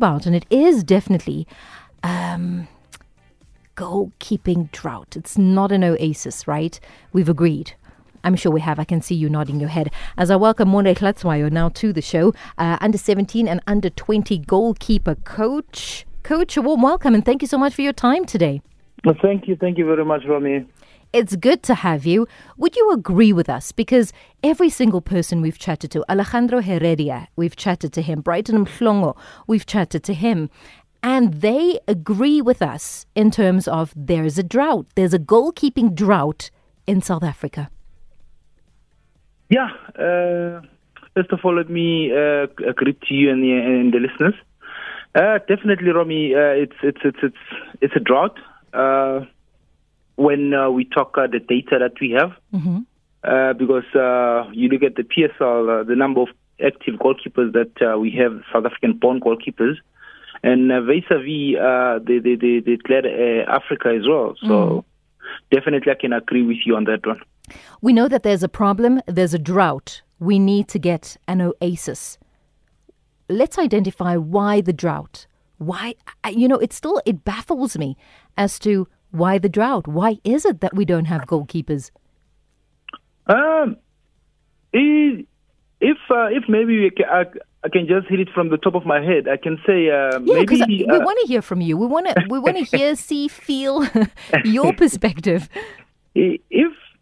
about, and it is definitely um, goalkeeping drought. It's not an oasis, right? We've agreed. I'm sure we have. I can see you nodding your head. As I welcome Monde Hlatshwayo now to the show, uh, under 17 and under 20 goalkeeper coach. Coach, a warm welcome and thank you so much for your time today. Well, thank you. Thank you very much, Romy. It's good to have you. Would you agree with us? Because every single person we've chatted to, Alejandro Heredia, we've chatted to him, Brighton Mhlongo, we've chatted to him, and they agree with us in terms of there's a drought, there's a goalkeeping drought in South Africa. Yeah. Uh, first of all, let me uh, greet you and the, and the listeners. Uh, definitely, Romy. Uh, it's it's it's it's it's a drought. Uh, when uh, we talk uh, the data that we have, mm-hmm. uh, because uh, you look at the PSL, uh, the number of active goalkeepers that uh, we have, South African-born goalkeepers, and uh, vis-a-vis uh, they, they, they declared Africa as well. So Mm. definitely, I can agree with you on that one. We know that there's a problem, there's a drought. We need to get an oasis. Let's identify why the drought. Why, you know, it still it baffles me as to why the drought. Why is it that we don't have goalkeepers? Um, if uh, if maybe we ca I, I can just hit it from the top of my head, I can say uh, Yeah, because maybe we uh, want to hear from you. We want to we want to hear, see, feel your perspective. If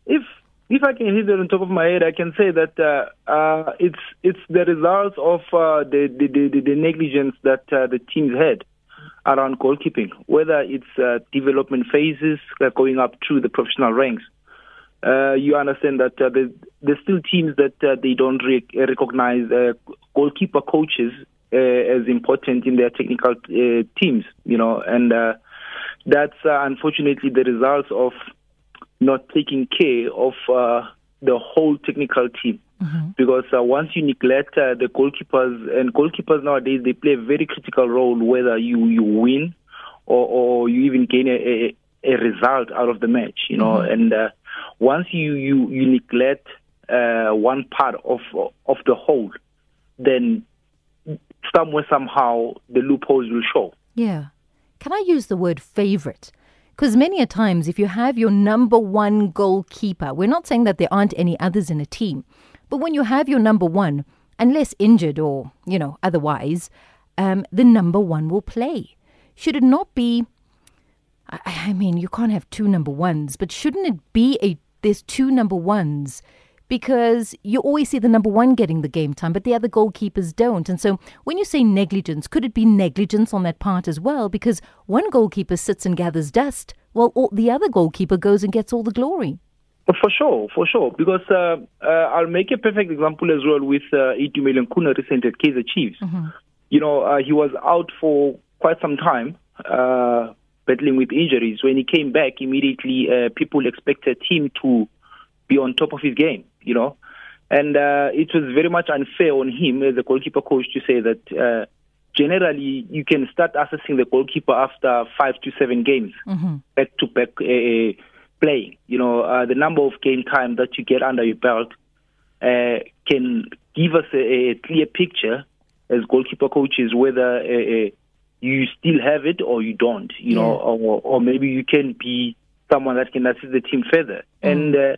if if I can hit it on top of my head, I can say that uh, uh, it's it's the results of uh, the, the, the the negligence that uh, the teams had around goalkeeping, whether it's uh, development phases uh, going up through the professional ranks. Uh, you understand that uh, there's, there's still teams that uh, they don't re- recognize uh, goalkeeper coaches uh, as important in their technical uh, teams, you know, and uh, that's uh, unfortunately the results of not taking care of uh, the whole technical team. Because uh, once you neglect uh, the goalkeepers, and goalkeepers nowadays they play a very critical role whether you, you win or, or you even gain a, a, a result out of the match, you know. And uh, once you, you, you neglect uh, one part of of the whole, then somewhere somehow the loopholes will show. Yeah. Can I use the word favorite? Because many a times, if you have your number one goalkeeper, we're not saying that there aren't any others in a team, but when you have your number one, unless injured or, you know, otherwise, um, the number one will play. Should it not be? I, I mean, you can't have two number ones, but shouldn't it be a there's two number ones? Because you always see the number one getting the game time, but the other goalkeepers don't. And so when you say negligence, could it be negligence on that part as well? Because one goalkeeper sits and gathers dust, while all, the other goalkeeper goes and gets all the glory. For sure, for sure. Because uh, uh, I'll make a perfect example as well with uh, Khune recent at Kaizer Chiefs. You know, uh, he was out for quite some time, uh, battling with injuries. When he came back, immediately uh, people expected him to be on top of his game, you know. And uh, it was very much unfair on him as a goalkeeper coach to say that uh, generally you can start assessing the goalkeeper after five to seven games back to back uh, playing. You know, uh, the number of game time that you get under your belt uh, can give us a, a clear picture as goalkeeper coaches whether uh, uh, you still have it or you don't. You know, or, or maybe you can be someone that can assist the team further. And uh,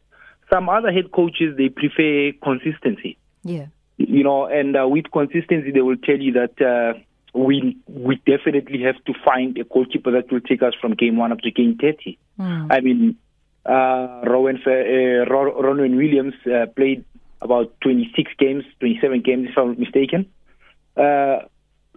some other head coaches they prefer consistency Yeah. you know, and uh, with consistency, they will tell you that uh, we we definitely have to find a goalkeeper that will take us from game one up to game thirty. I mean, uh, Rowan uh, Williams uh, played about twenty six games, twenty seven games, if I'm not mistaken. Uh,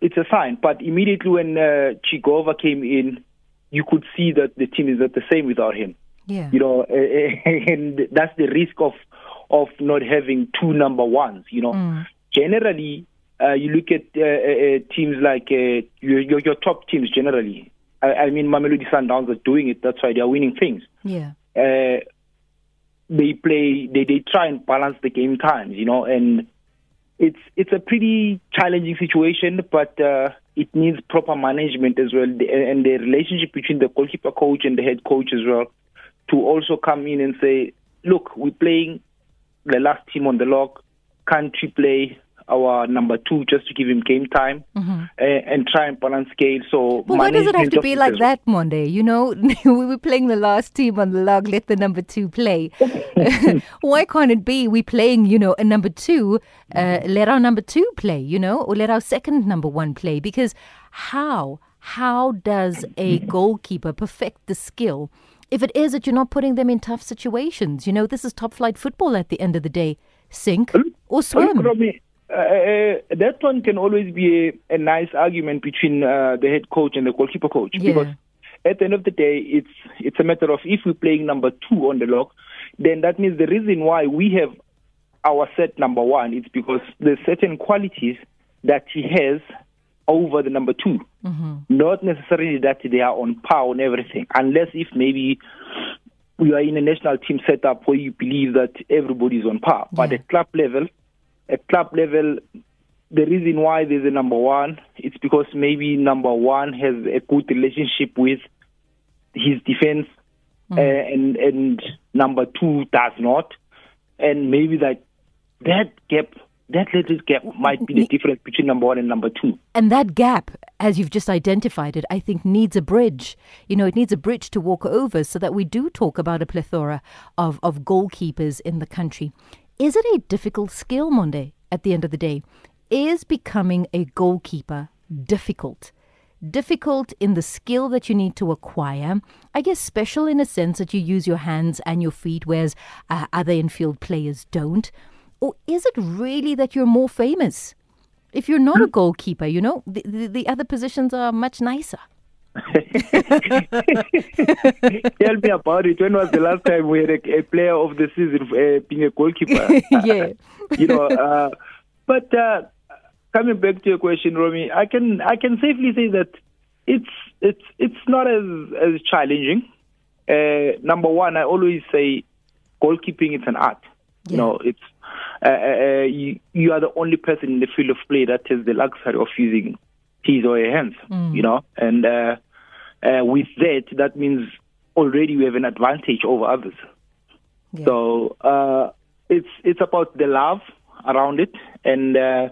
it's a sign, but immediately when uh, Chigova came in, you could see that the team is not the same without him Yeah. you know, and that's the risk of of not having two number ones. You know, generally, uh, you look at uh, uh, teams like uh, your, your your top teams. Generally, I, I mean, Mamelodi Sundowns are doing it. That's why they are winning things. Yeah. Uh, they play, they they try and balance the game times. You know, and it's it's a pretty challenging situation, but uh, it needs proper management as well, and the relationship between the goalkeeper coach and the head coach as well, to also come in and say, look, we're playing the last team on the log. Can't we play our number two just to give him game time mm-hmm. and, and try and balance scale. So, but why does it have to be like that, Monde? You know, we were playing the last team on the log. Let the number two play. why can't it be we playing? You know, a number two. Uh, let our number two play. You know, or let our second number one play. Because how how does a goalkeeper perfect the skill? If it is that you're not putting them in tough situations, you know, this is top flight football at the end of the day. Sink or swim. Uh, uh, that one can always be a, a nice argument between uh, the head coach and the goalkeeper coach yeah. because at the end of the day, it's it's a matter of if we're playing number two on the log, then that means the reason why we have our set number one is because there's certain qualities that he has over the number 2 mm-hmm. Not necessarily that they are on par on everything, unless if maybe you are in a national team setup where you believe that everybody is on par. Yeah. But at club level, at club level, the reason why there's a number one, it's because maybe number one has a good relationship with his defense, mm. uh, and and number two does not, and maybe that that gap that little gap might be the difference between number one and number two. And that gap, as you've just identified it, I think needs a bridge. You know, it needs a bridge to walk over so that we do talk about a plethora of, of goalkeepers in the country. Is it a difficult skill, Monde, at the end of the day? Is becoming a goalkeeper difficult? Difficult in the skill that you need to acquire. I guess special in a sense that you use your hands and your feet, whereas uh, other infield players don't. Or is it really that you're more famous? If you're not a goalkeeper, you know, the, the, the other positions are much nicer. Tell me about it. When was the last time we had a, a player of the season uh, being a goalkeeper? yeah. you know, uh, but uh, coming back to your question, Romy, I can I can safely say that it's it's it's not as as challenging. Uh, number one, I always say goalkeeping is an art. Yeah. You know, it's uh, uh, uh, you, you are the only person in the field of play that has the luxury of using his or her hands, mm. you know, and uh, uh, with that, that means already you have an advantage over others. Yeah. So uh, it's it's about the love around it, and uh,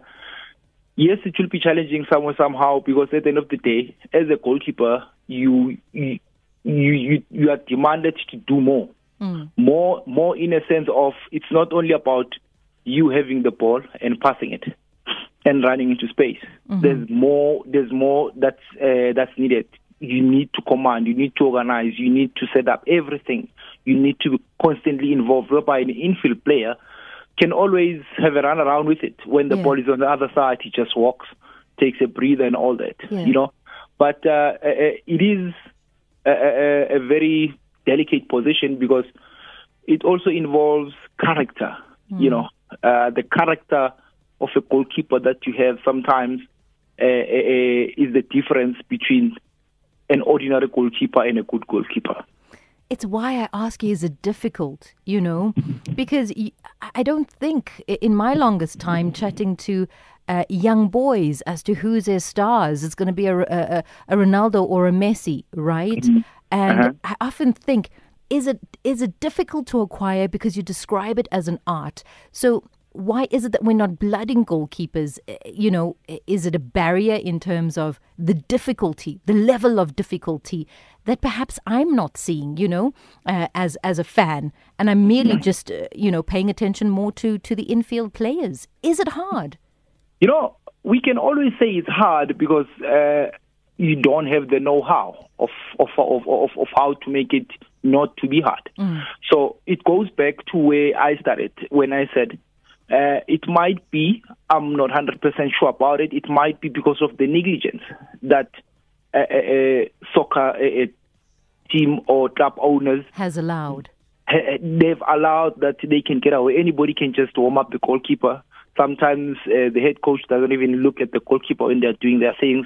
yes, it will be challenging somewhere somehow because at the end of the day, as a goalkeeper, you you you, you are demanded to do more, mm. more more in a sense of it's not only about you having the ball and passing it and running into space. Mm-hmm. There's more. There's more that's uh, that's needed. You need to command. You need to organize. You need to set up everything. You need to be constantly involved. Whereby an infield player can always have a run around with it. When the yeah. ball is on the other side, he just walks, takes a breather, and all that. Yeah. You know. But uh, uh, it is a, a, a very delicate position because it also involves character. Mm. You know, uh, the character of a goalkeeper that you have sometimes uh, uh, uh, is the difference between an ordinary goalkeeper and a good goalkeeper. It's why I ask you, is it difficult, you know? Because I don't think in my longest time chatting to uh, young boys as to who's their stars, it's going to be a, a, a, Ronaldo or a Messi, right? Mm-hmm. And uh-huh. I often think is it is it difficult to acquire because you describe it as an art? So why is it that we're not blooding goalkeepers? Eh, you know, is it a barrier in terms of the difficulty, the level of difficulty that perhaps I'm not seeing? You know, uh, as as a fan, and I'm merely just uh, you know paying attention more to to the infield players. Is it hard? You know, we can always say it's hard because uh, you don't have the know-how of of, of of of how to make it not to be hard. Mm. So it goes back to where I started when I said uh, it might be, I'm not 100% sure about it, it might be because of the negligence that a, a, a soccer a, team or club owners has allowed. They've allowed that they can get away. Anybody can just warm up the goalkeeper. Sometimes uh, the head coach doesn't even look at the goalkeeper when they're doing their things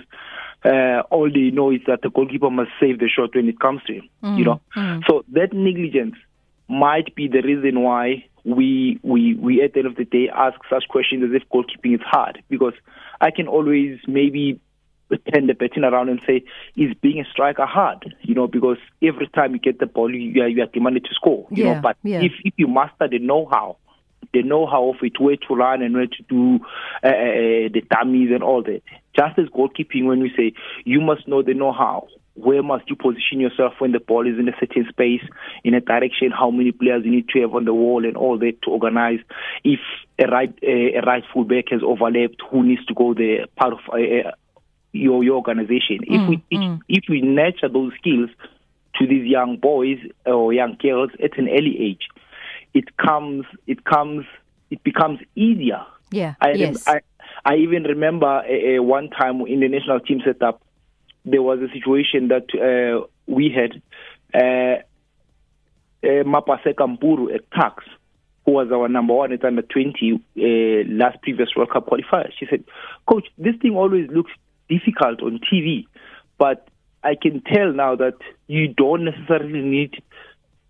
uh, all they know is that the goalkeeper must save the shot when it comes to him. Mm, you know, mm. so that negligence might be the reason why we we we at the end of the day ask such questions as if goalkeeping is hard because I can always maybe turn the betting around and say is being a striker hard you know because every time you get the ball you are, you are demanded to score you yeah, know but yeah. if if you master the know-how the know-how of it, where to run and where to do uh, uh, the dummies and all that. Just as goalkeeping, when we say you must know the know-how, where must you position yourself when the ball is in a certain space, in a direction, how many players you need to have on the wall and all that to organize. If a right a right fullback has overlapped, who needs to go there, part of uh, your your organization. Mm, if we mm. if, if we nurture those skills to these young boys or young girls at an early age, it comes it comes it becomes easier. Yeah. I, yes. I, I even remember uh, one time in the national team setup, there was a situation that uh, we had uh, uh, Mapase Kampuru at Tax, who was our number one at under 20 uh, last previous World Cup qualifier. She said, Coach, this thing always looks difficult on TV, but I can tell now that you don't necessarily need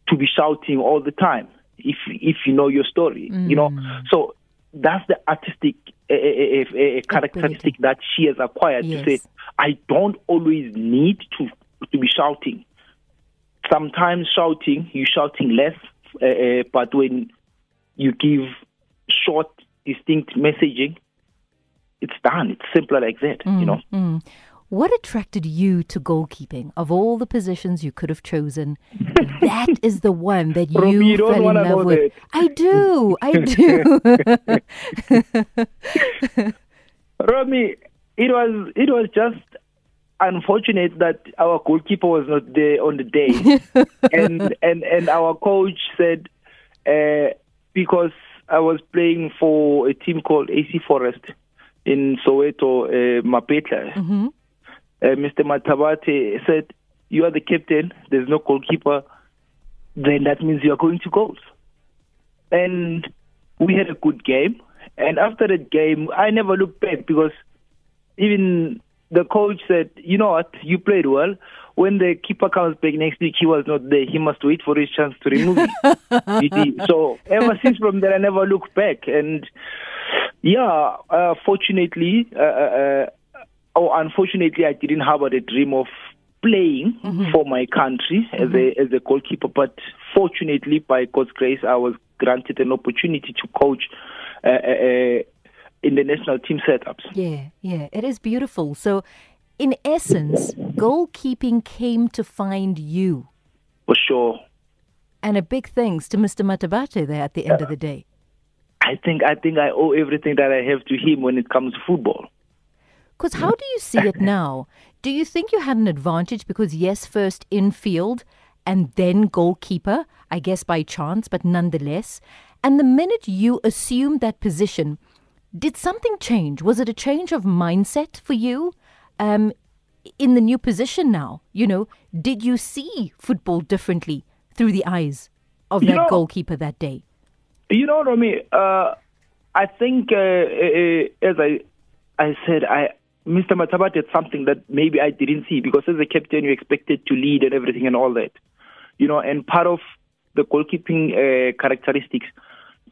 to be shouting all the time if if you know your story, mm. you know. Mm. So that's the artistic a, a, a characteristic that she has acquired yes. to say, I don't always need to to be shouting. Sometimes shouting, you shouting less, but when you give short, distinct messaging, it's done. It's simpler like that, mm, you know. Mm. What attracted you to goalkeeping? Of all the positions you could have chosen, that is the one that you, you fell in love with. I do. I do. Romy, it was it was just unfortunate that our goalkeeper was not there on the day, and and and our coach said uh, because I was playing for a team called AC Forest in Soweto, uh, Mapetla. Mm-hmm Mr. Mathabate said, You are the captain, there's no goalkeeper, then that means you are going to goals. And we had a good game. And after that game, I never looked back because even the coach said, You know what, you played well. When the keeper comes back next week, he was not there. He must wait for his chance to remove it. so ever since from there, I never looked back. And yeah, uh, fortunately, uh, uh, uh oh, unfortunately, I didn't have a dream of playing mm-hmm. for my country as mm-hmm. a as a goalkeeper. But fortunately, by God's grace, I was granted an opportunity to coach. Uh, uh, uh, in the national team setups. Yeah, yeah, it is beautiful. So, in essence, goalkeeping came to find you. For sure. And a big thanks to Mr. Mathabate there at the end of the day. I think I think I owe everything that I have to him when it comes to football. Because how do you see it now? Do you think you had an advantage because, yes, first infield and then goalkeeper, I guess by chance, but nonetheless? And the minute you assumed that position, did something change? Was it a change of mindset for you um, in the new position now? You know, did you see football differently through the eyes of that you know, goalkeeper that day? You know, Romy, uh, I think uh, uh, as I I said, I Mr. Mataba did something that maybe I didn't see because as a captain, you're expected to lead and everything and all that. You know, and part of the goalkeeping uh, characteristics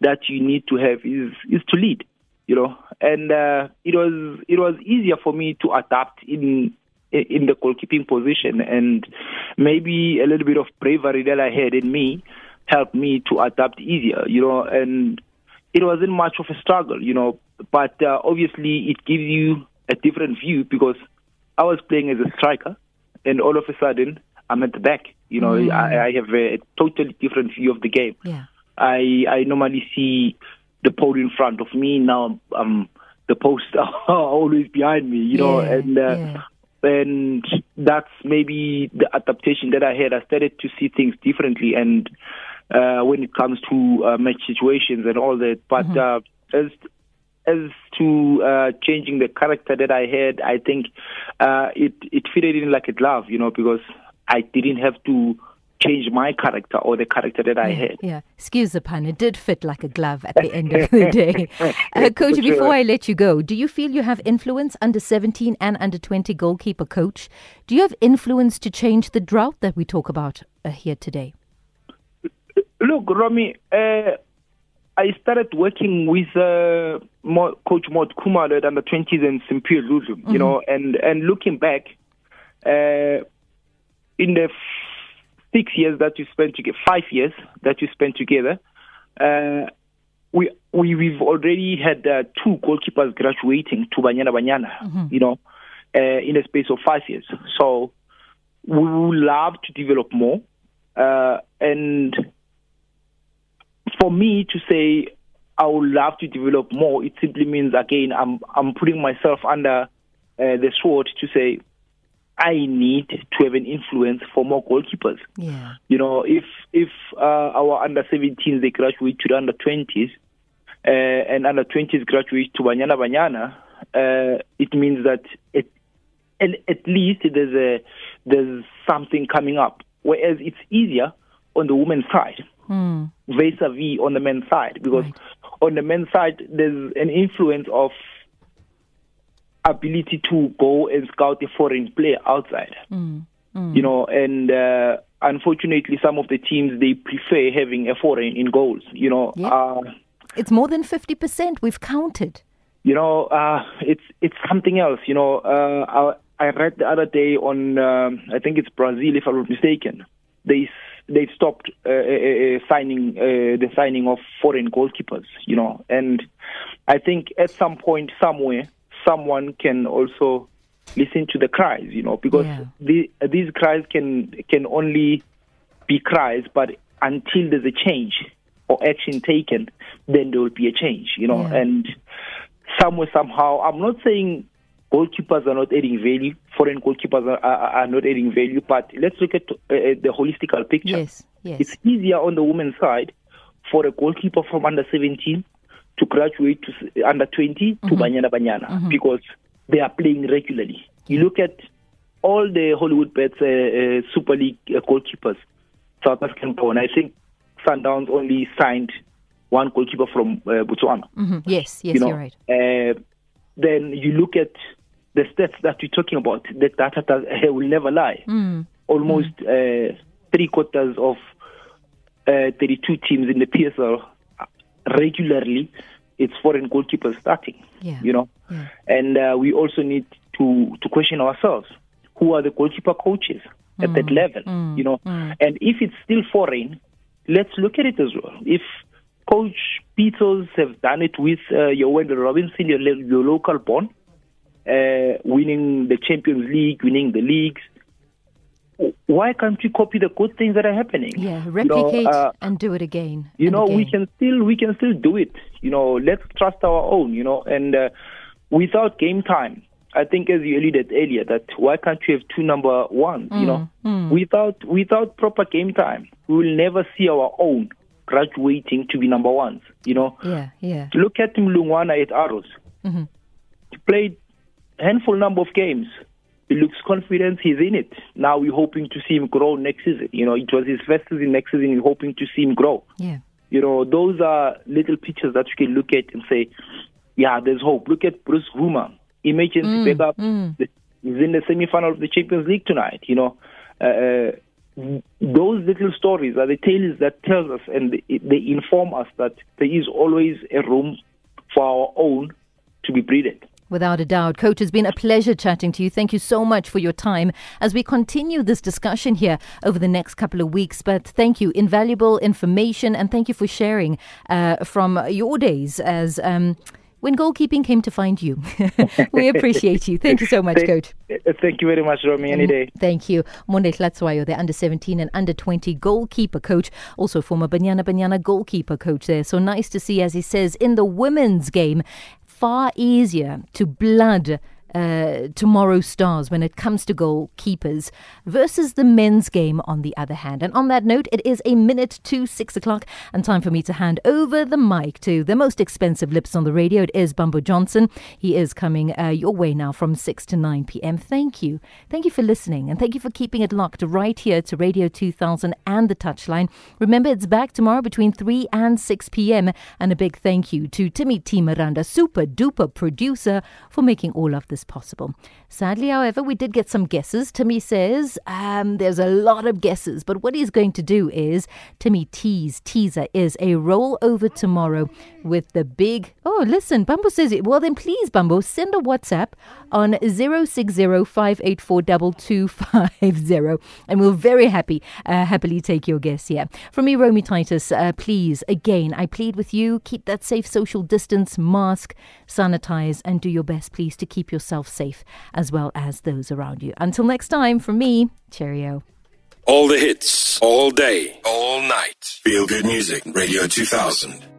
that you need to have is is to lead. You know, and uh, it was it was easier for me to adapt in in the goalkeeping position, and maybe a little bit of bravery that I had in me helped me to adapt easier. You know, and it wasn't much of a struggle. You know, but uh, obviously it gives you a different view because I was playing as a striker, and all of a sudden I'm at the back. You know, mm. I, I, have a, a, totally different view of the game. Yeah. I I normally see the pole in front of me. Now um the posts are always behind me. You know, yeah, and uh, yeah. and that's maybe the adaptation that I had. I started to see things differently, and uh, when it comes to uh, match situations and all that. But mm-hmm. uh, as as to uh, changing the character that I had, I think uh, it it fitted in like a glove, you know, because I didn't have to change my character or the character that I yeah, had. Yeah, excuse the pun. It did fit like a glove at the end of the day. Uh, coach, sure. before I let you go, do you feel you have influence under 17 and under 20 goalkeeper coach? Do you have influence to change the drought that we talk about uh, here today? Look, Romy, uh, I started working with uh, Coach Maude Khumalo under 20s and Simphiwe Dludlu, mm-hmm. you know, and, and looking back, uh, in the f- six years that you spent together, five years that you spent together, uh, we, we we've already had uh, two goalkeepers graduating to Banyana Banyana, mm-hmm. you know, uh, in a space of five years. So we would love to develop more. Uh, and for me to say I would love to develop more, it simply means again I'm I'm putting myself under uh, the sword to say I need to have an influence for more goalkeepers. Yeah. You know, if if uh, our under 17s they graduate to the under 20s, uh, and under 20s graduate to Banyana Banyana, uh, it means that it, at, at least there's a there's something coming up. Whereas it's easier on the women's side, mm. vis-a-vis on the men's side, because Right. on the men's side there's an influence of ability to go and scout a foreign player outside. Mm. Mm. You know, and uh, unfortunately, some of the teams they prefer having a foreign in goals. You know, Yeah. uh, It's more than 50%. We've counted. you know, uh, it's it's something else. You know, uh, I, I read the other day on um, I think it's Brazil, if I'm not mistaken. They they stopped uh, uh, uh, signing uh, the signing of foreign goalkeepers. You know, and I think at some point somewhere someone can also listen to the cries. You know, because Yeah. the, these cries can can only be cries, but until there's a change or action taken, then there will be a change. You know, Yeah. and somewhere somehow i'm not saying goalkeepers are not adding value foreign goalkeepers are, are, are not adding value but let's look at uh, the holistical picture Yes, yes. it's easier on the women's side for a goalkeeper from under 17 to graduate to under 20 to banyana banyana because they are playing regularly you look at all the hollywood bets uh, uh, super league uh, goalkeepers south african born i think sundowns only signed one goalkeeper from uh, botswana Mhm. Yes, yes, you know, you're right. uh, then you look at the stats that we're talking about. The data does, will never lie. Mm. Almost uh, three quarters of uh, 32 teams in the PSL uh, regularly, it's foreign goalkeepers starting. Yeah. You know, Yeah. and uh, we also need to to question ourselves: who are the goalkeeper coaches at that level? You know, and if it's still foreign, let's look at it as well. If Coach Peters have done it with uh, your Wendell Robinson, your, your local born, uh, winning the Champions League, winning the leagues. Why can't we copy the good things that are happening? Yeah, You know, replicate uh, and do it again. you know we can still we can still do it you know let's trust our own you know and uh, without game time i think as you alluded earlier that why can't you have two number ones you know without without proper game time we will never see our own graduating to be number ones you know Yeah, yeah. look at Mlungwana at Arrows. Mhm. He played handful number of games. He looks confident. He's in it. Now we're hoping to see him grow next season. You know, it was his first season. Next season, we're hoping to see him grow. Yeah. You know, those are little pictures that you can look at and say, yeah, there's hope. Look at Bruce Bvuma, emergency backup. The- He's in the semi-final of the Champions League tonight. You know, uh, uh, those little stories are the tales that tells us and they, they inform us that there is always a room for our own to be breeded. Without a doubt. Coach, it's been a pleasure chatting to you. Thank you so much for your time as we continue this discussion here over the next couple of weeks. But thank you. Invaluable information and thank you for sharing uh, from your days as. Um, when goalkeeping came to find you. we appreciate you. Thank you so much, Thank- Coach. Thank you very much, Romy. Any day. Thank you. Monde Hlatshwayo, the under 17 and under 20 goalkeeper coach, also former Banyana Banyana goalkeeper coach there. So nice to see, as he says, in the women's game, far easier to blood. Uh, tomorrow's stars when it comes to goalkeepers versus the men's game on the other hand. And on that note, it is a minute to six o'clock and time for me to hand over the mic to the most expensive lips on the radio. It is Bumbo Johnson. He is coming uh, your way now from 6 to 9 p.m. Thank you. Thank you for listening and thank you for keeping it locked right here to Radio 2000 and the Touchline. Remember, it's back tomorrow between 3 and 6 p.m. And a big thank you to Timmy T. Miranda, super duper producer, for making all of this as possible. Sadly, however, we did get some guesses. Timmy says um, there's a lot of guesses, but what he's going to do is Timmy tease teaser is a roll over tomorrow with the big. Oh, listen, Bumbo says it. Well, then please, Bumbo, send a WhatsApp on 060 and we'll very happy uh, happily take your guess here. From me, Romy Titus, uh, please, again, I plead with you, keep that safe social distance, mask, sanitize, and do your best, please, to keep yourself safe as well as those around you. Until next time, from me, cheerio. All the hits, all day, all night. Feel good music, Radio 2000.